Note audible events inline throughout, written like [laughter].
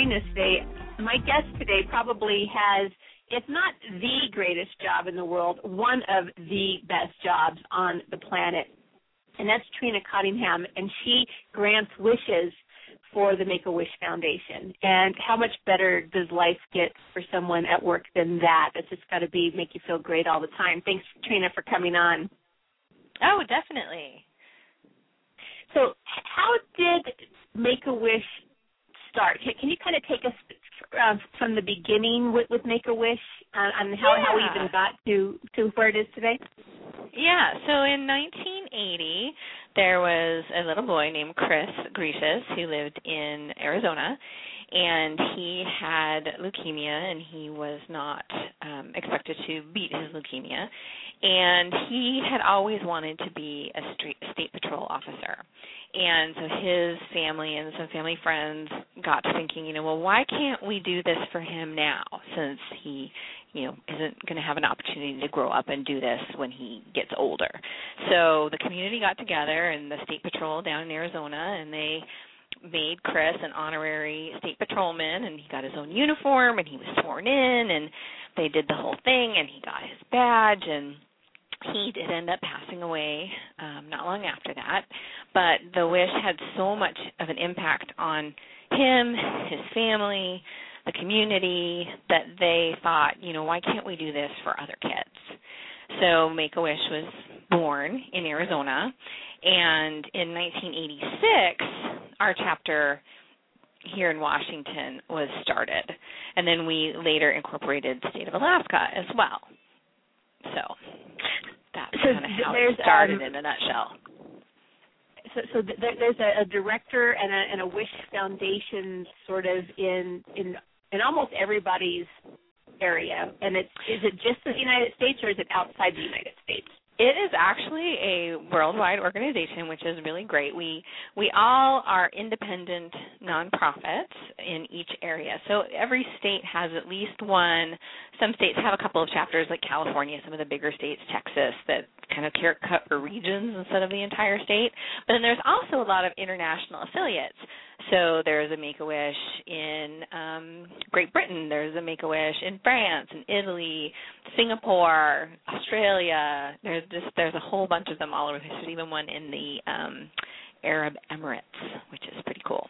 Kindness today, my guest today probably has, if not the greatest job in the world, one of the best jobs on the planet. And that's Trina Cottingham, and she grants wishes for the Make a Wish Foundation. And how much better does life get for someone at work than that? It's just got to be make you feel great all the time. Thanks, Trina, for coming on. Oh, definitely. So, how did Make a Wish start? Can, can you kind of take us uh, from the beginning with, with Make a Wish uh, on how yeah. how we even got to to where it is today? Yeah. So in 1980, there was a little boy named Chris Greicius who lived in Arizona, and he had leukemia, and he was not um, expected to beat his leukemia, and he had always wanted to be a street, state patrol officer. And so his family and some family friends got to thinking, you know, well, why can't we do this for him now since he, you know, isn't going to have an opportunity to grow up and do this when he gets older. So the community got together and the state patrol down in Arizona and they made Chris an honorary state patrolman and he got his own uniform and he was sworn in and they did the whole thing and he got his badge and he did end up passing away um not long after that. But the wish had so much of an impact on him his family the community that they thought you know why can't we do this for other kids? So make a wish was born in arizona and in 1986 our chapter here in washington was started and then we later incorporated the state of alaska as well so that's So kind of how it started um, in a nutshell. So, so th- there's a, a director and a, and a Wish Foundation sort of in in in almost everybody's area, and it's is it just the United States or is it outside the United States? It is actually a worldwide organization, which is really great. We we all are independent nonprofits in each area. So every state has at least one. Some states have a couple of chapters, like California, some of the bigger states, Texas, that kind of care- cover regions instead of the entire state. But then there's also a lot of international affiliates. So there's a Make a Wish in um, Great Britain. There's a Make a Wish in France and Italy, Singapore, Australia. There's just there's a whole bunch of them all over. There's even one in the um, Arab Emirates, which is pretty cool.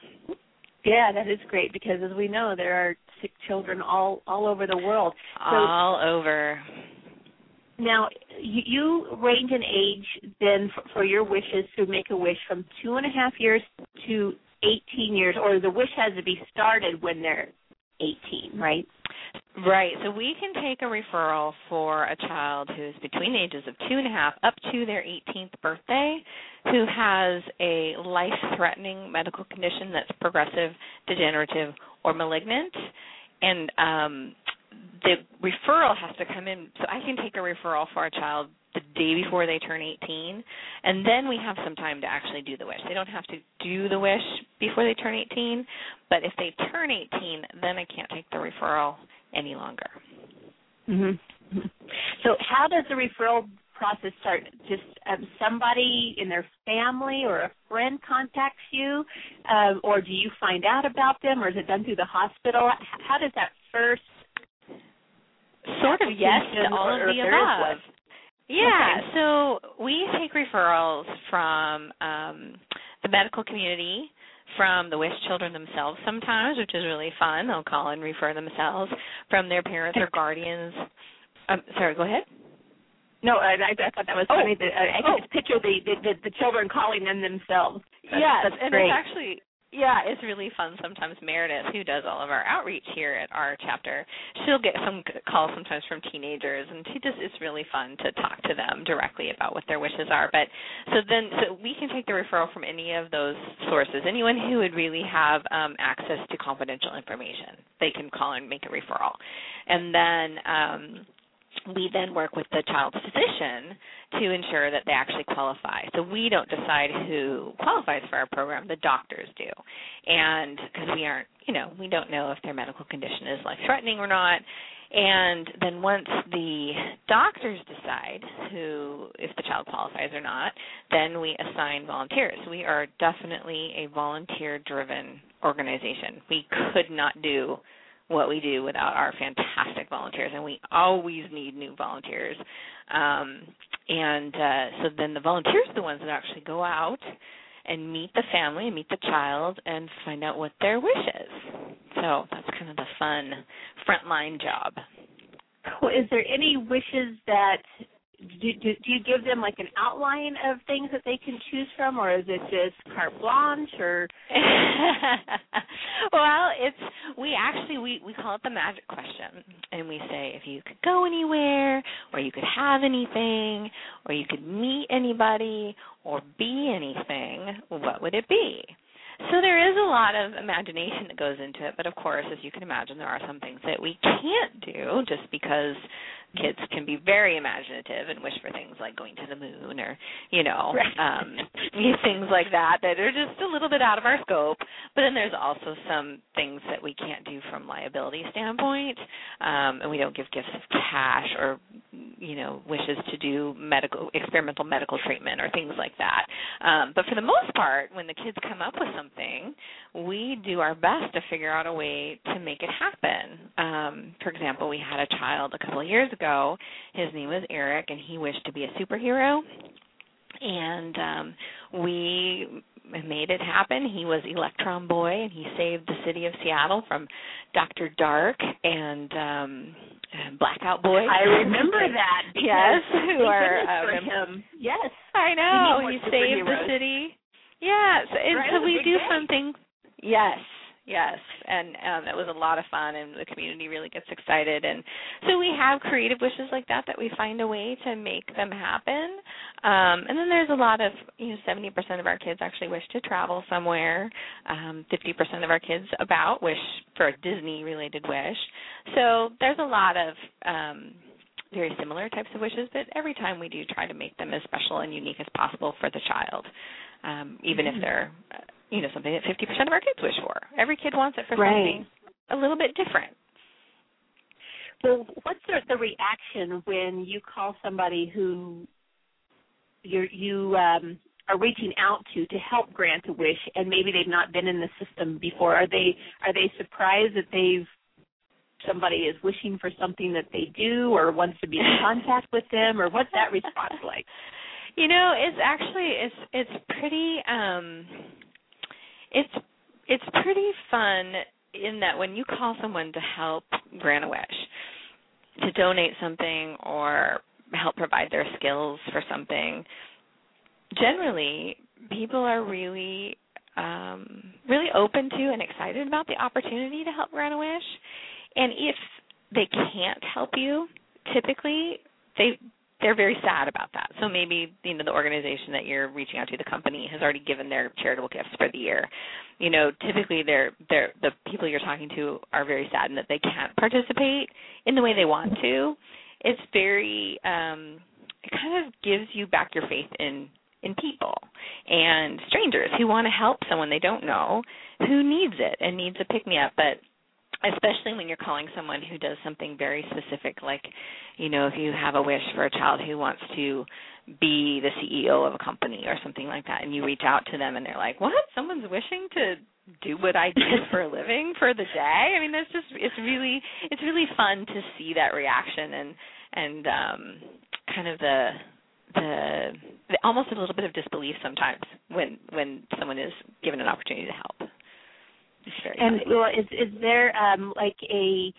Yeah, that is great because as we know, there are sick children all all over the world. So all over. now you, you range in age then for, for your wishes to make a wish from two and a half years to 18 years, or the wish has to be started when they're 18, right? Right. So we can take a referral for a child who's between the ages of two and a half up to their 18th birthday who has a life threatening medical condition that's progressive, degenerative, or malignant. And um, the referral has to come in. So I can take a referral for a child day before they turn 18, and then we have some time to actually do the wish. They don't have to do the wish before they turn 18, but if they turn 18, then I can't take the referral any longer. Mm-hmm. So, how does the referral process start? Just um, somebody in their family or a friend contacts you, um, or do you find out about them, or is it done through the hospital? How does that first sort of yes to all of the if there is above. Yeah, Okay. so we take referrals from um, the medical community, from the Wish children themselves sometimes, which is really fun. They'll call and refer themselves from their parents or guardians. Um, sorry, go ahead. No, I, I I thought that was Oh. funny. That I, I Oh. can just picture the, the the the children calling them themselves. That's, yes, that's and great. it's actually yeah, it's really fun. Sometimes Meredith, who does all of our outreach here at our chapter, she'll get some calls sometimes from teenagers, and she just it's really fun to talk to them directly about what their wishes are. But so then, so we can take the referral from any of those sources. Anyone who would really have um, access to confidential information, they can call and make a referral, and then. um we then work with the child's physician to ensure that they actually qualify. So we don't decide who qualifies for our program, the doctors do. And because we aren't, you know, we don't know if their medical condition is life threatening or not. And then once the doctors decide who if the child qualifies or not, then we assign volunteers. We are definitely a volunteer driven organization. We could not do what we do without our fantastic volunteers and we always need new volunteers um, and uh, so then the volunteers are the ones that actually go out and meet the family and meet the child and find out what their wish is so that's kind of the fun frontline job Cool. Is there any wishes that do, do do you give them like an outline of things that they can choose from, or is it just carte blanche? Or [laughs] well, it's we actually we we call it the magic question, and we say if you could go anywhere, or you could have anything, or you could meet anybody, or be anything, what would it be? So there is a lot of imagination that goes into it, but of course, as you can imagine, there are some things that we can't do just because kids can be very imaginative and wish for things like going to the moon or, you know, Right. um [laughs] things like that that are just a little bit out of our scope. But then there's also some things that we can't do from liability standpoint. Um and we don't give gifts of cash or you know, wishes to do medical experimental medical treatment or things like that. Um but for the most part, when the kids come up with something, we do our best to figure out a way to make it happen. Um for example, we had a child a couple of years ago. His name was Eric and he wished to be a superhero and um we made it happen. He was Electron Boy and he saved the city of Seattle from Dr. Dark and um Blackout Boy. I remember [laughs] that. Yes, who are um, him. Yes. I know. We He saved the city. Yes, and Right, so it was a we do day. some things. Yes, yes, and um, it was a lot of fun, and the community really gets excited. And so we have creative wishes like that that we find a way to make them happen. Um, and then there's a lot of you know, 70% of our kids actually wish to travel somewhere. Um, 50% of our kids about wish for a Disney-related wish. So there's a lot of um, very similar types of wishes, but every time we do try to make them as special and unique as possible for the child, um, even if they're, you know, something that 50% of our kids wish for. Every kid wants it for Right. something a little bit different. Well, what's the, the reaction when you call somebody who you're, you um, are reaching out to to help grant a wish, and maybe they've not been in the system before? Are they are they surprised that they've somebody is wishing for something that they do, or wants to be in [laughs] contact with them, or what's that response like? You know, it's actually it's it's pretty um it's it's pretty fun in that when you call someone to help grant a wish, to donate something or help provide their skills for something, generally people are really um really open to and excited about the opportunity to help grant a wish. And if they can't help you, typically they they're very sad about that. So maybe you know the organization that you're reaching out to, the company, has already given their charitable gifts for the year. You know, typically they're they're the people you're talking to are very saddened that they can't participate in the way they want to. It's very um it kind of gives you back your faith in in people and strangers who want to help someone they don't know who needs it and needs a pick me up but especially when you're calling someone who does something very specific like you know if you have a wish for a child who wants to be the CEO of a company or something like that and you reach out to them and they're like what someone's wishing to do what I do [laughs] for a living for the day. I mean, that's just it's really it's really fun to see that reaction and and um kind of the the, the almost a little bit of disbelief sometimes when when someone is given an opportunity to help. Very And well, is is there um like a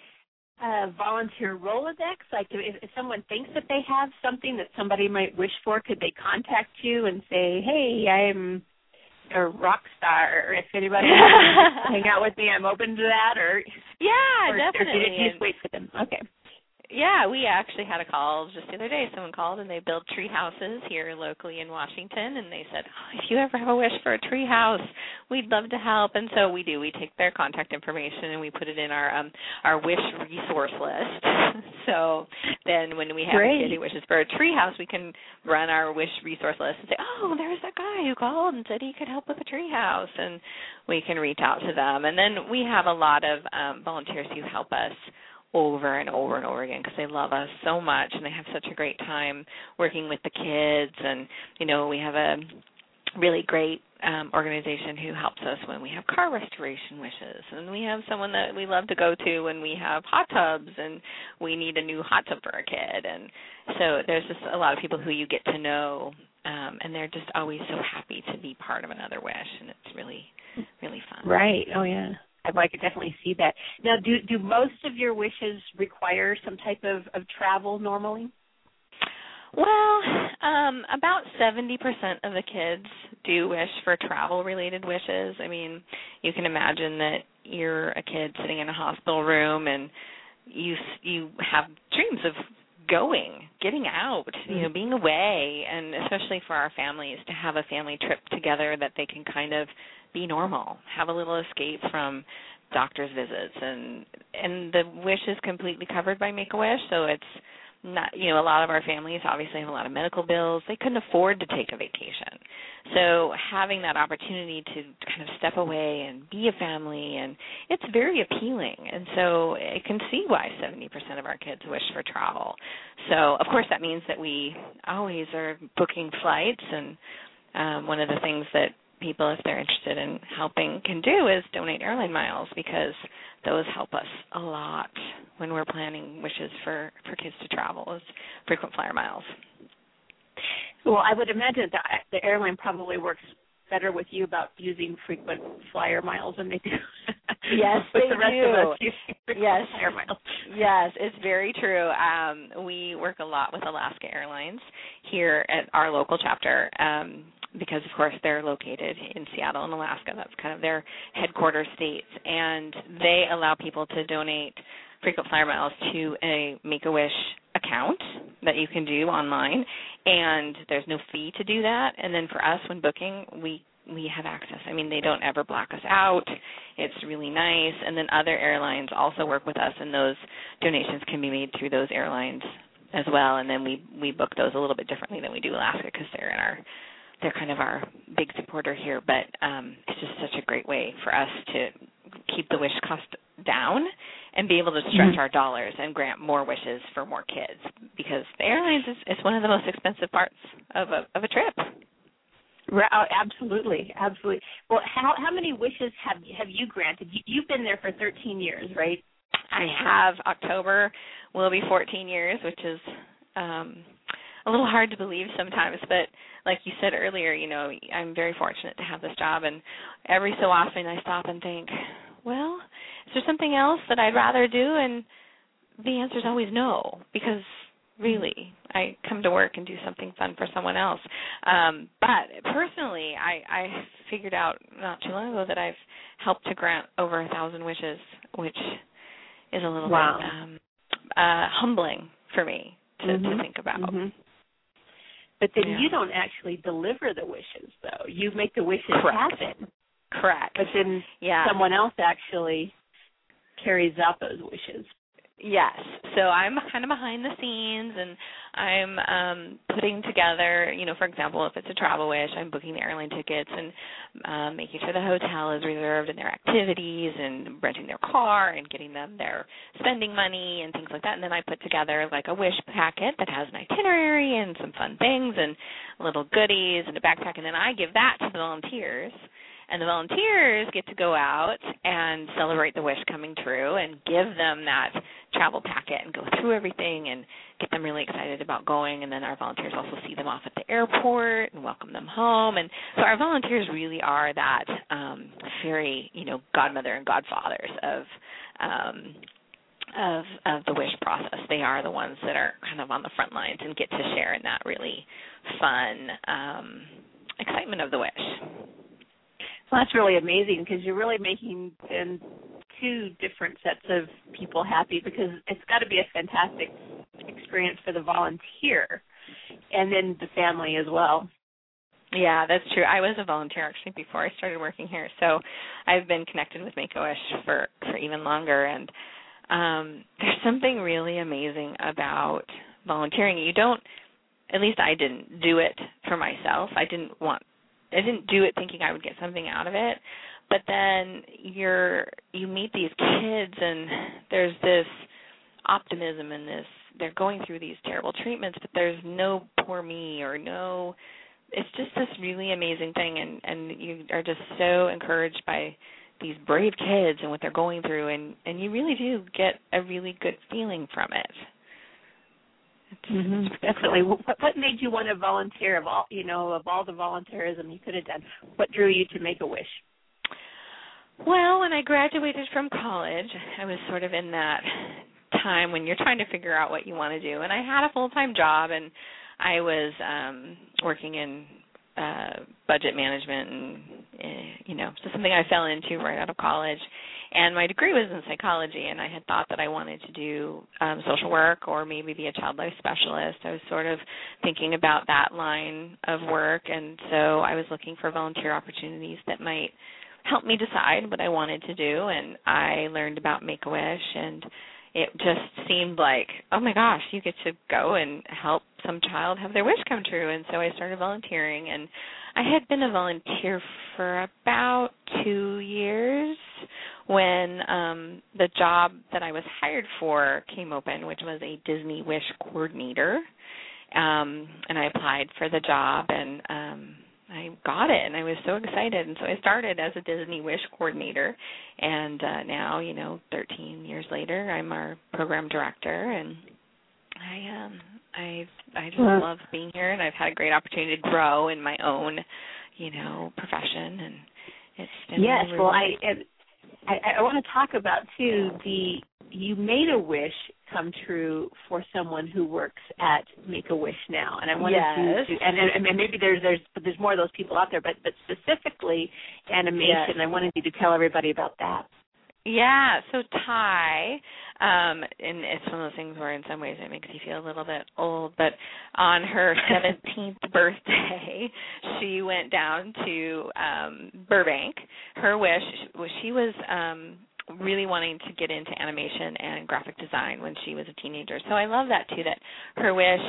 uh, volunteer Rolodex? Like, if, if someone thinks that they have something that somebody might wish for, could they contact you and say, "Hey, I'm a rock star. If anybody wants to [laughs] hang out with me, I'm open to that." Or, yeah, or, definitely. or did you just wait for them? Okay. Yeah, we actually had a call just the other day. Someone called and they build tree houses here locally in Washington, and they said, oh, if you ever have a wish for a tree house, we'd love to help. And so we do. We take their contact information and we put it in our um our wish resource list. [laughs] so then when we have Great. a kid who wishes for a tree house, we can run our wish resource list and say, oh, there's that guy who called and said he could help with a tree house, and we can reach out to them. And then we have a lot of um volunteers who help us over and over and over again because they love us so much and they have such a great time working with the kids. And you know we have a really great um organization who helps us when we have car restoration wishes. And we have someone that we love to go to when we have hot tubs and we need a new hot tub for a kid. And so there's just a lot of people who you get to know um and they're just always so happy to be part of another wish. And it's really really fun. Right. Oh yeah. I, I could definitely see that. Now, do do most of your wishes require some type of of travel normally? Well, um, about 70% of the kids do wish for travel related wishes. I mean, you can imagine that you're a kid sitting in a hospital room and you you have dreams of going, getting out, you know, being away and especially for our families to have a family trip together that they can kind of be normal, have a little escape from doctor's visits. And and the wish is completely covered by Make a Wish, so it's not you know a lot of our families obviously have a lot of medical bills. They couldn't afford to take a vacation. So having that opportunity to kind of step away and be a family and it's very appealing. And so i can see why 70% of our kids wish for travel. So of course that means that we always are booking flights. And um one of the things that people if they're interested in helping can do is donate airline miles because those help us a lot when we're planning wishes for for kids to travel is frequent flyer miles. Well, I would imagine that the airline probably works better with you about using frequent flyer miles than they do. [laughs] Yes, with they the rest do. of us using frequent Yes. flyer miles. Yes, it's very true. Um, we work a lot with Alaska Airlines here at our local chapter um, because, of course, they're located in Seattle and Alaska. That's kind of their headquarters states, and they allow people to donate frequent flyer miles to a Make a Wish account that you can do online, and there's no fee to do that. And then for us, when booking, we we have access. I mean, they don't ever block us out. It's really nice. And then other airlines also work with us, and those donations can be made through those airlines as well. And then we we book those a little bit differently than we do Alaska because they're in our they're kind of our big supporter here. But um, it's just such a great way for us to keep the wish cost down and be able to stretch Mhm. our dollars and grant more wishes for more kids because the airlines is, is one of the most expensive parts of a of a trip. Right, oh, absolutely, absolutely. Well, how how many wishes have have you granted? You, you've been there for 13 years, right? I have October will be 14 years, which is um a little hard to believe sometimes, but like you said earlier, you know, I'm very fortunate to have this job and every so often I stop and think, well, is there something else that I'd rather do and the answer is always no because really I come to work and do something fun for someone else. Um but personally, I I figured out not too long ago that I've helped to grant over a thousand wishes, which is a little Wow. bit um uh humbling for me to, to Mhm. think about. Mhm. But then Yeah. you don't actually deliver the wishes, though. You make the wishes Correct. happen, Correct. but then yeah. someone else actually carries out those wishes. Yes. So I'm kind of behind the scenes and I'm um putting together, you know, for example, if it's a travel wish, I'm booking the airline tickets and um making sure the hotel is reserved and their activities and renting their car and getting them their spending money and things like that. And then I put together like a wish packet that has an itinerary and some fun things and little goodies and a backpack and then I give that to the volunteers and the volunteers get to go out and celebrate the wish coming true and give them that travel packet and go through everything and get them really excited about going and then our volunteers also see them off at the airport and welcome them home and so our volunteers really are that um very you know godmother and godfathers of um of of the wish process. They are the ones that are kind of on the front lines and get to share in that really fun um, excitement of the wish. Well, that's really amazing because you're really making then two different sets of people happy because it's got to be a fantastic experience for the volunteer and then the family as well. Yeah, that's true. I was a volunteer actually before I started working here, so I've been connected with Wish for for even longer, and um, there's something really amazing about volunteering. You don't, at least I didn't do it for myself. I didn't want, I didn't do it thinking I would get something out of it. But then you're, you meet these kids and there's this optimism and this. They're going through these terrible treatments, but there's no poor me or no. It's just this really amazing thing, and and you are just so encouraged by these brave kids and what they're going through and and you really do get a really good feeling from it mm-hmm. definitely what, what made you want to volunteer of all you know of all the volunteerism you could have done what drew you to make a wish well when i graduated from college i was sort of in that time when you're trying to figure out what you want to do and i had a full time job and i was um working in uh budget management and uh, you know just something I fell into right out of college and my degree was in psychology and I had thought that I wanted to do um social work or maybe be a child life specialist. I was sort of thinking about that line of work and so I was looking for volunteer opportunities that might help me decide what I wanted to do and I learned about Make a Wish and it just seemed like, oh my gosh, you get to go and help some child have their wish come true. And so I started volunteering, and I had been a volunteer for about two years when um the job that I was hired for came open, which was a Disney Wish coordinator. Um and I applied for the job and um I got it and I was so excited. And so I started as a Disney Wish coordinator and uh now, you know, 13 years later, I'm our program director and I um I I just love being here and I've had a great opportunity to grow in my own, you know, profession and it's been yes really well i i, I want to talk about too the you made a wish come true for someone who works at Make a Wish now, and I wanted Yes. to, and, and and maybe there's there's but there's more of those people out there, but but specifically animation. Yes. I wanted you to tell everybody about that. Yeah, so Ty, um, and it's one of those things where in some ways it makes you feel a little bit old, but on her [laughs] seventeenth birthday, she went down to um Burbank. Her wish was she was um really wanting to get into animation and graphic design when she was a teenager. So I love that too that her wish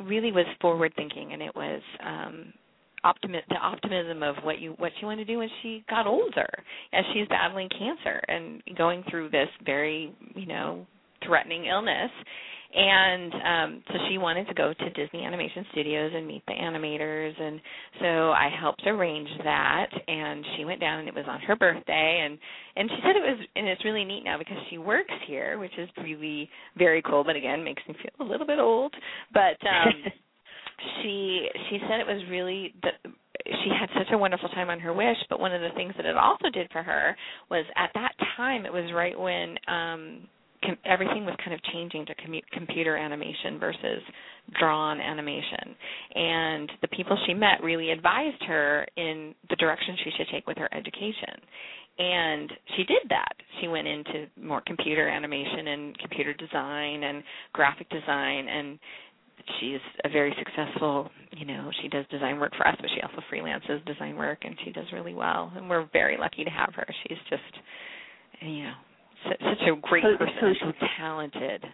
really was forward thinking and it was um optimi- the optimism of what you what she wanted to do when she got older as she's battling cancer and going through this very you know threatening illness. And um so she wanted to go to Disney Animation Studios and meet the animators. And so I helped arrange that. And she went down and it was on her birthday. And and she said it was and it's really neat now because she works here which is really very cool. But again makes me feel a little bit old. But um [laughs] she she said it was really the she had such a wonderful time on her wish. But one of the things that it also did for her was at that time it was right when um com- everything was kind of changing to commu- computer animation versus drawn animation. And the people she met really advised her in the direction she should take with her education. And she did that. She went into more computer animation and computer design and graphic design and she's a very successful you know she does design work for us but she also freelances design work and she does really well. And we're very lucky to have her. She's just you know such, a great So- person so so talented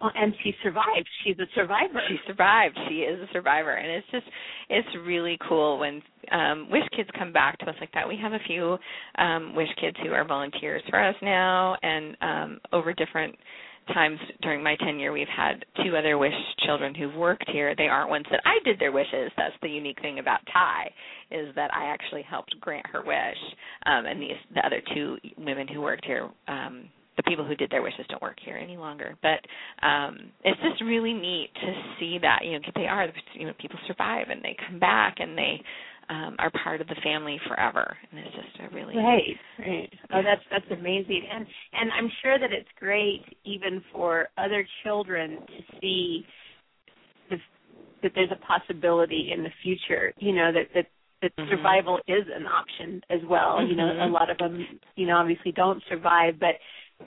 Well, and she survived. She's a survivor. she survived she is a survivor and it's just it's really cool when um wish kids come back to us like that we have a few um wish kids who are volunteers for us now and um over different times during my tenure we've had two other wish children who've worked here. They aren't ones that i did their wishes. That's the unique thing about ty is that i actually helped grant her wish. Um and these the other two women who worked here um the people who did their wishes don't work here any longer. But um it's just really neat to see that you know they are you know people survive and they come back and they um, are part of the family forever, and it's just a really right, right. Oh, that's that's amazing, and and I'm sure that it's great even for other children to see the, that there's a possibility in the future. You know that that that mm-hmm. survival is an option as well. Mm-hmm. You know, a Mm-hmm. lot of them, you know, obviously don't survive, but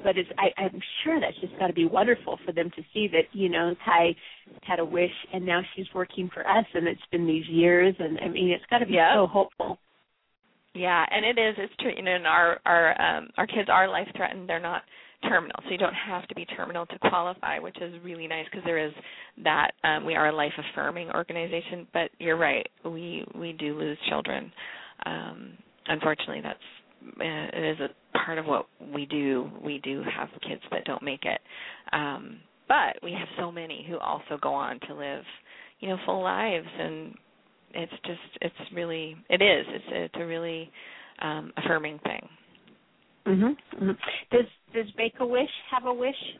but it's I, I'm sure that's just got to be wonderful for them to see that you know Ty had a wish and now she's working for us and it's been these years and I mean it's got to be so hopeful. Yeah, and it is. It's true. You know, and our our um our kids are life threatened. They're not terminal, so you don't have to be terminal to qualify, which is really nice because there is that. Um, we are a life affirming organization, but you're right. We we do lose children. Um, unfortunately, that's it is a part of what we do. We do have kids that don't make it, um, but we have so many who also go on to live, you know, full lives and it's just it's really it is it's it's a really um affirming thing Mhm. mhm. Does does Make a Wish have a wish?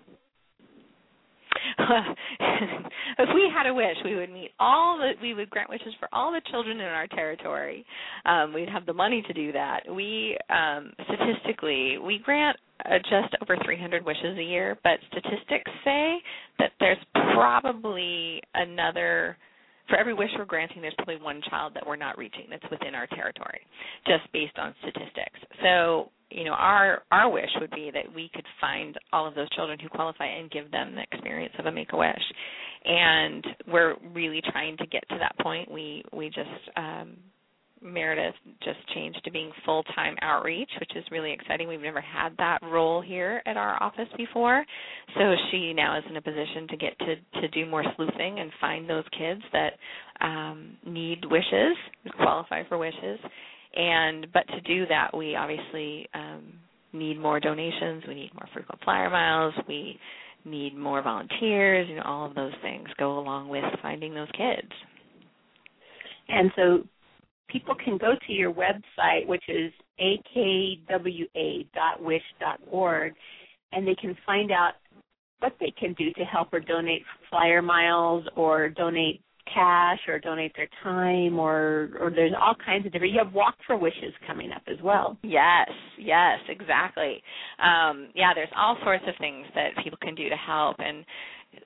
[laughs] if we had a wish we would meet all the we would grant wishes for all the children in our territory um we'd have the money to do that we um statistically we grant uh, just over 300 wishes a year but statistics say that there's probably another for every wish we're granting, there's probably one child that we're not reaching that's within our territory, just based on statistics. So, you know, our our wish would be that we could find all of those children who qualify and give them the experience of a Make a Wish, and we're really trying to get to that point. We we just um, Meredith just changed to being full time outreach, which is really exciting. We've never had that role here at our office before. So she now is in a position to get to, to do more sleuthing and find those kids that um, need wishes, qualify for wishes. And but to do that we obviously um, need more donations, we need more frequent flyer miles, we need more volunteers, you know, all of those things go along with finding those kids. And so people can go to your website, which is akwa.wish.org, and they can find out what they can do to help or donate flyer miles or donate cash or donate their time or or there's all kinds of different you have walk for wishes coming up as well Yes, yes, exactly. Um, yeah, there's all sorts of things that people can do to help, and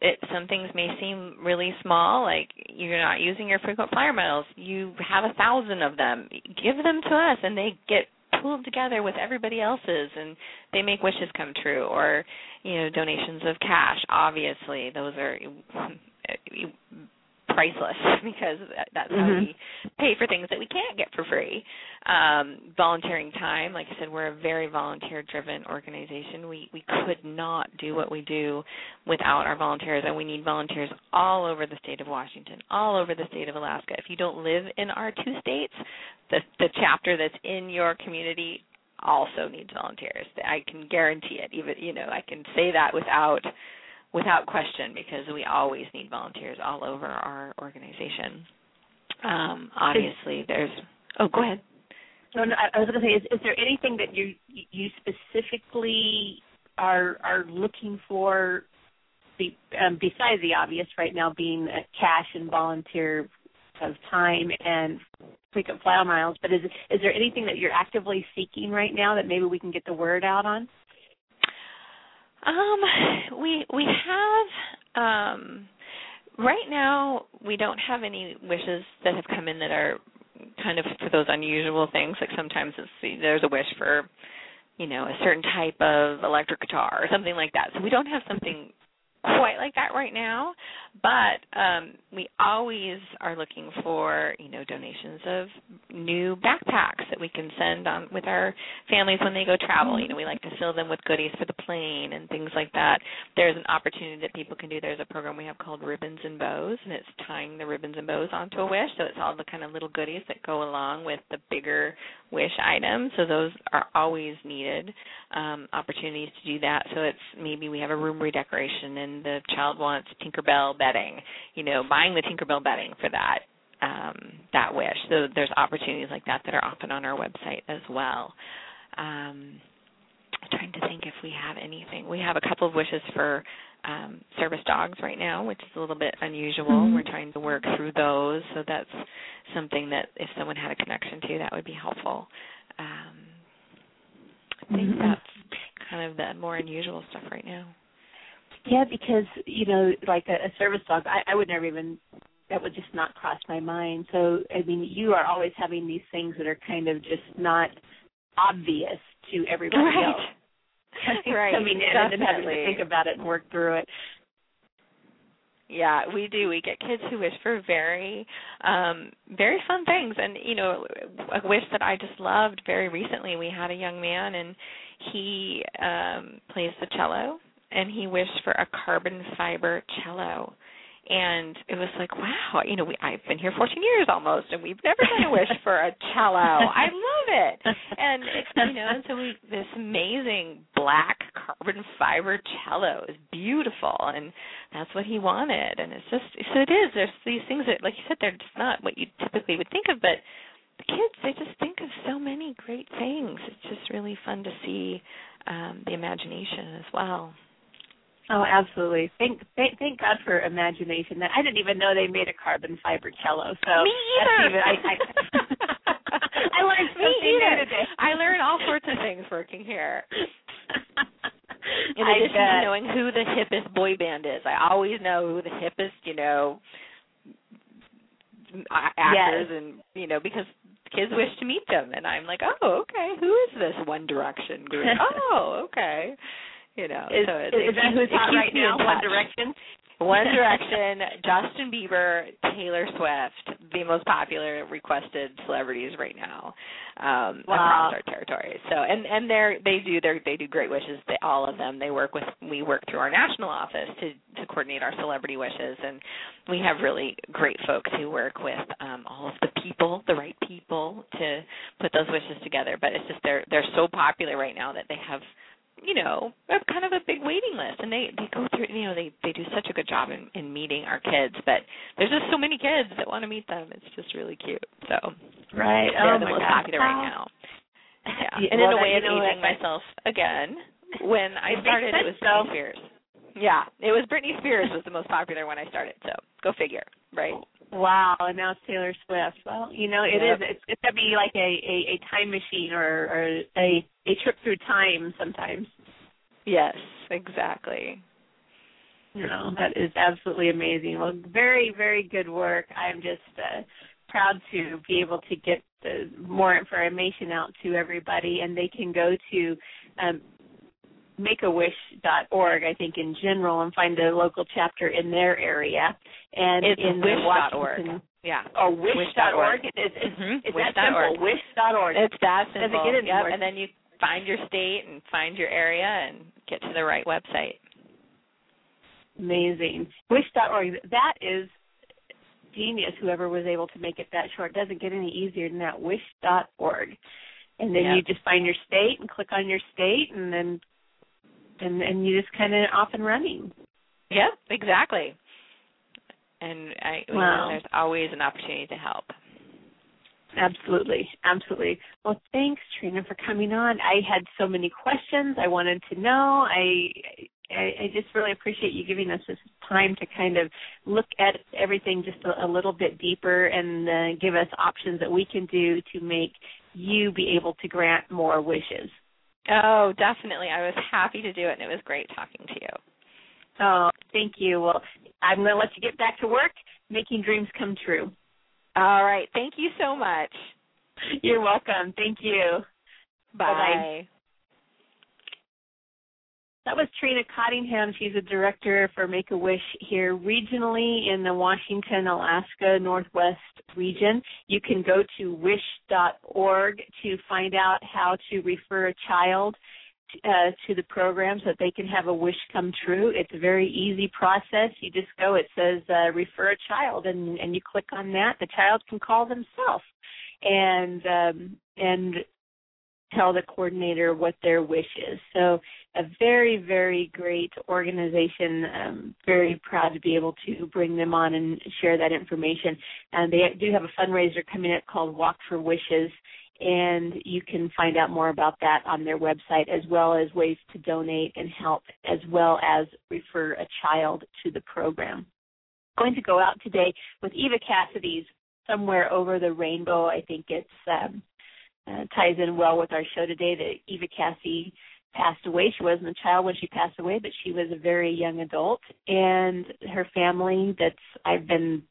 it, some things may seem really small, like you're not using your frequent flyer miles. You have a thousand of them. Give them to us, and they get pooled together with everybody else's, and they make wishes come true. Or, you know, donations of cash. Obviously, those are [laughs] priceless [laughs] because that's how Mhm. we pay for things that we can't get for free. Um, volunteering time, like I said, we're a very volunteer driven organization. We we could not do what we do without our volunteers and we need volunteers all over the state of Washington, all over the state of Alaska. If you don't live in our two states, the the chapter that's in your community also needs volunteers. I can guarantee it. Even you know, I can say that without without question because we always need volunteers all over our organization. Um, obviously, there's. Oh, go ahead. no, no, I was going to say is, is there anything that you you specifically are are looking for be, um, besides the obvious right now being cash and volunteer of time and frequent flyer miles but is is there anything that you're actively seeking right now that maybe we can get the word out on Um, we we have um, right now we don't have any wishes that have come in that are kind of for those unusual things. Like sometimes it's there's a wish for you know a certain type of electric guitar or something like that. So we don't have something quite like that right now, but um we always are looking for, you know, donations of new backpacks that we can send on with our families when they go travel. You know, we like to fill them with goodies for the plane and things like that. There's an opportunity that people can do. There's a program we have called Ribbons and Bows and it's tying the ribbons and bows onto a wish, so it's all the kind of little goodies that go along with the bigger wish items. So those are always needed um opportunities to do that. So it's maybe we have a room redecoration and the child wants Tinkerbell bedding, you know, buying the Tinkerbell bedding for that um, that wish. So there's opportunities like that that are often on our website as well. Um, think if we have anything. We have a couple of wishes for um, service dogs right now, which is a little bit unusual. Mhm. We're trying to work through those, so that's something that if someone had a connection to, that would be helpful. Um, I think Mhm. that's kind of the more unusual stuff right now. Yeah, because you know, like a, a service dog, I, I would never even that would just not cross my mind. So I mean, you are always having these things that are kind of just not obvious to everybody Right. else. [laughs] Right, in and then having to think about it and work through it. Yeah, we do. We get kids who wish for very, um, very fun things, and you know, a wish that I just loved very recently. We had a young man, and he um plays the cello, and he wished for a carbon fiber cello, and it was like, wow, you know, we I've been here 14 years almost, and we've never done a wish for a cello. I love it, and you know, and so we this amazing black carbon fiber cello is beautiful, and that's what he wanted. And it's just so it is. There's these things that like you said they're just not what you typically would think of but the kids they just think of so many great things. It's just really fun to see um the imagination as well Oh, absolutely. Thank, thank thank God for imagination. That I didn't even know they made a carbon fiber cello. So me either even, I, I, [laughs] I learned me either today. i learn all sorts of things working here [laughs] in addition to knowing who the hippest boy band is i always know who the hippest you know actors and you know because kids wish to meet them and i'm like oh okay who is this one direction group [laughs] oh okay you know Is, so it, is it that who's hot right now? One. Direction. One [laughs] Direction, Justin Bieber, Taylor Swift, the most popular requested celebrities right now um, Wow. across our territory. So, and and they're they do they they do great wishes. They all of them. They work with we work through our national office to to coordinate our celebrity wishes, and we have really great folks who work with um, all of the people, the right people, to put those wishes together. But it's just they're they're so popular right now that they have you know, a kind of a big waiting list and they they go through you know, they they do such a good job in in meeting our kids, but there's just so many kids that want to meet them. It's just really cute. So, Right. they're oh the most God. popular right now. Yeah. Yeah, and well, in a way of know, aging myself again, when I started it was so. Spears. Yeah, it was Britney Spears was the most popular when I started. So, go figure, right? Wow, and now it's Taylor Swift. Well, you know, it Yep. is. It's, it's gonna be like a, a a time machine or or a a trip through time sometimes. Yes, exactly. You know, that is absolutely amazing. Well, very very good work. I'm just uh, proud to be able to get the more information out to everybody, and they can go to. Um, makeawish.org I think in general and find a local chapter in their area and It's in wish.org. Yeah. Oh, or wish.org. It is, it's, it's mm-hmm. Wish that simple. Wish.org. It's that Doesn't simple. get any yep. more- And then you find your state and find your area and get to the right website. Amazing. Wish.org. That is genius. Whoever was able to make it that short doesn't get any easier than that. Wish.org. And then Yep. you just find your state and click on your state, and then and and you just kind of off and running. Yep, exactly. And I you know, there's always an opportunity to help. Absolutely, absolutely. Well, thanks, Trina, for coming on. I had so many questions I wanted to know. I, I, I just really appreciate you giving us this time to kind of look at everything just a, a little bit deeper and uh, give us options that we can do to make you be able to grant more wishes. Oh, definitely. I was happy to do it and it was great talking to you. Oh, thank you. Well, I'm going to let you get back to work, making dreams come true. All right. Thank you so much. You're welcome. Thank you. Bye. Bye-bye. That was Trina Cottingham. She's a director for Make a Wish here regionally in the Washington, Alaska, Northwest region. You can go to wish.org to find out how to refer a child uh, to the program so that they can have a wish come true. It's a very easy process. You just go, it says uh, refer a child, and, and you click on that. The child can call themselves and um, and tell the coordinator what their wish is. So a very, very great organization. Um, very proud to be able to bring them on and share that information. And they do have a fundraiser coming up called Walk for Wishes. And you can find out more about that on their website, as well as ways to donate and help, as well as refer a child to the program. I'm going to go out today with Eva Cassidy's "Somewhere Over the Rainbow." I think it's um, uh, ties in well with our show today that Eva Cassie passed away. She wasn't a child when she passed away, but she was a very young adult, and her family that's I've been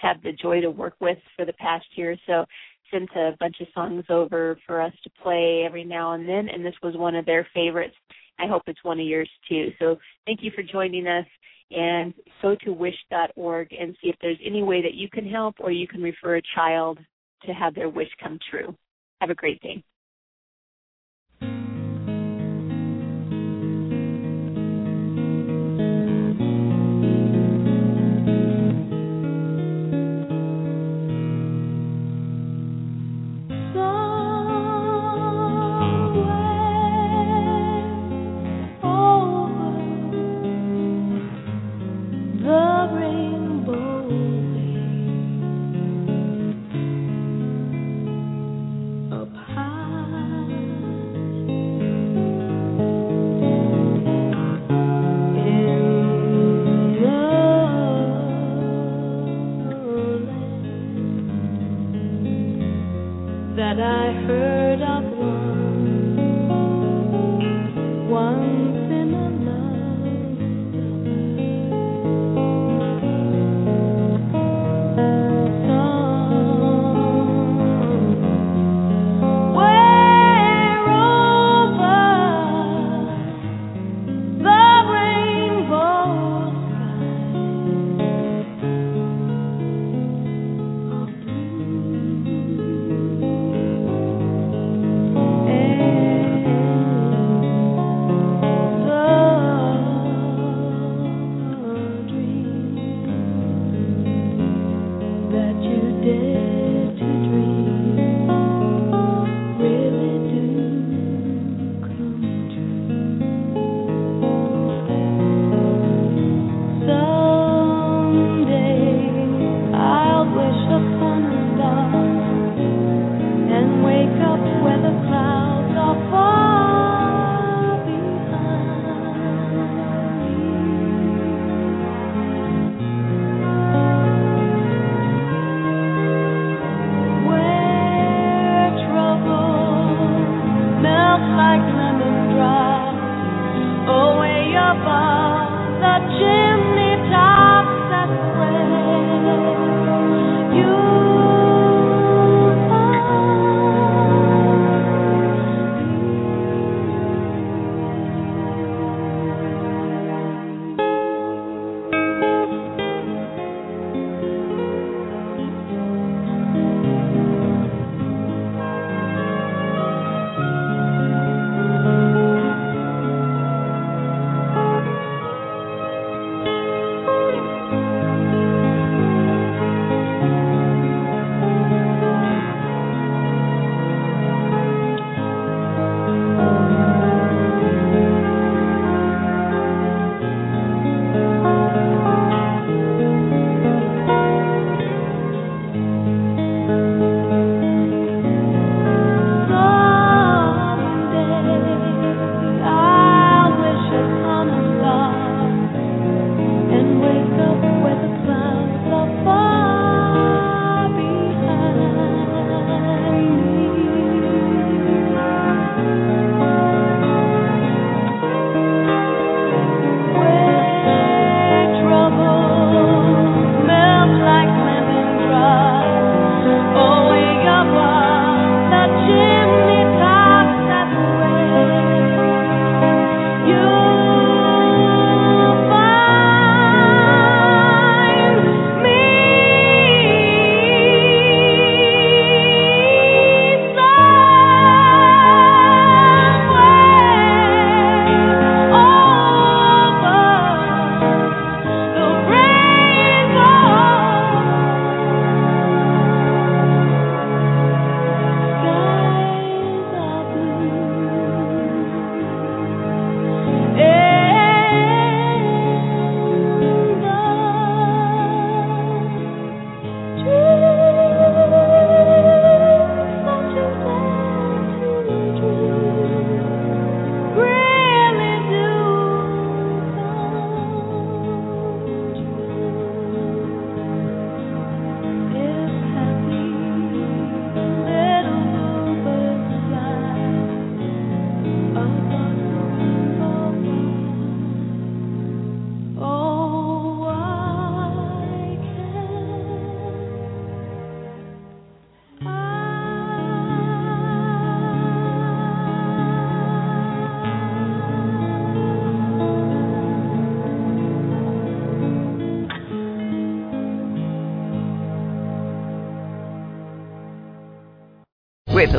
had the joy to work with for the past year or so sent a bunch of songs over for us to play every now and then, and this was one of their favorites. I hope it's one of yours too. So thank you for joining us and go to wish.org and see if there's any way that you can help or you can refer a child to have their wish come true. Have a great day.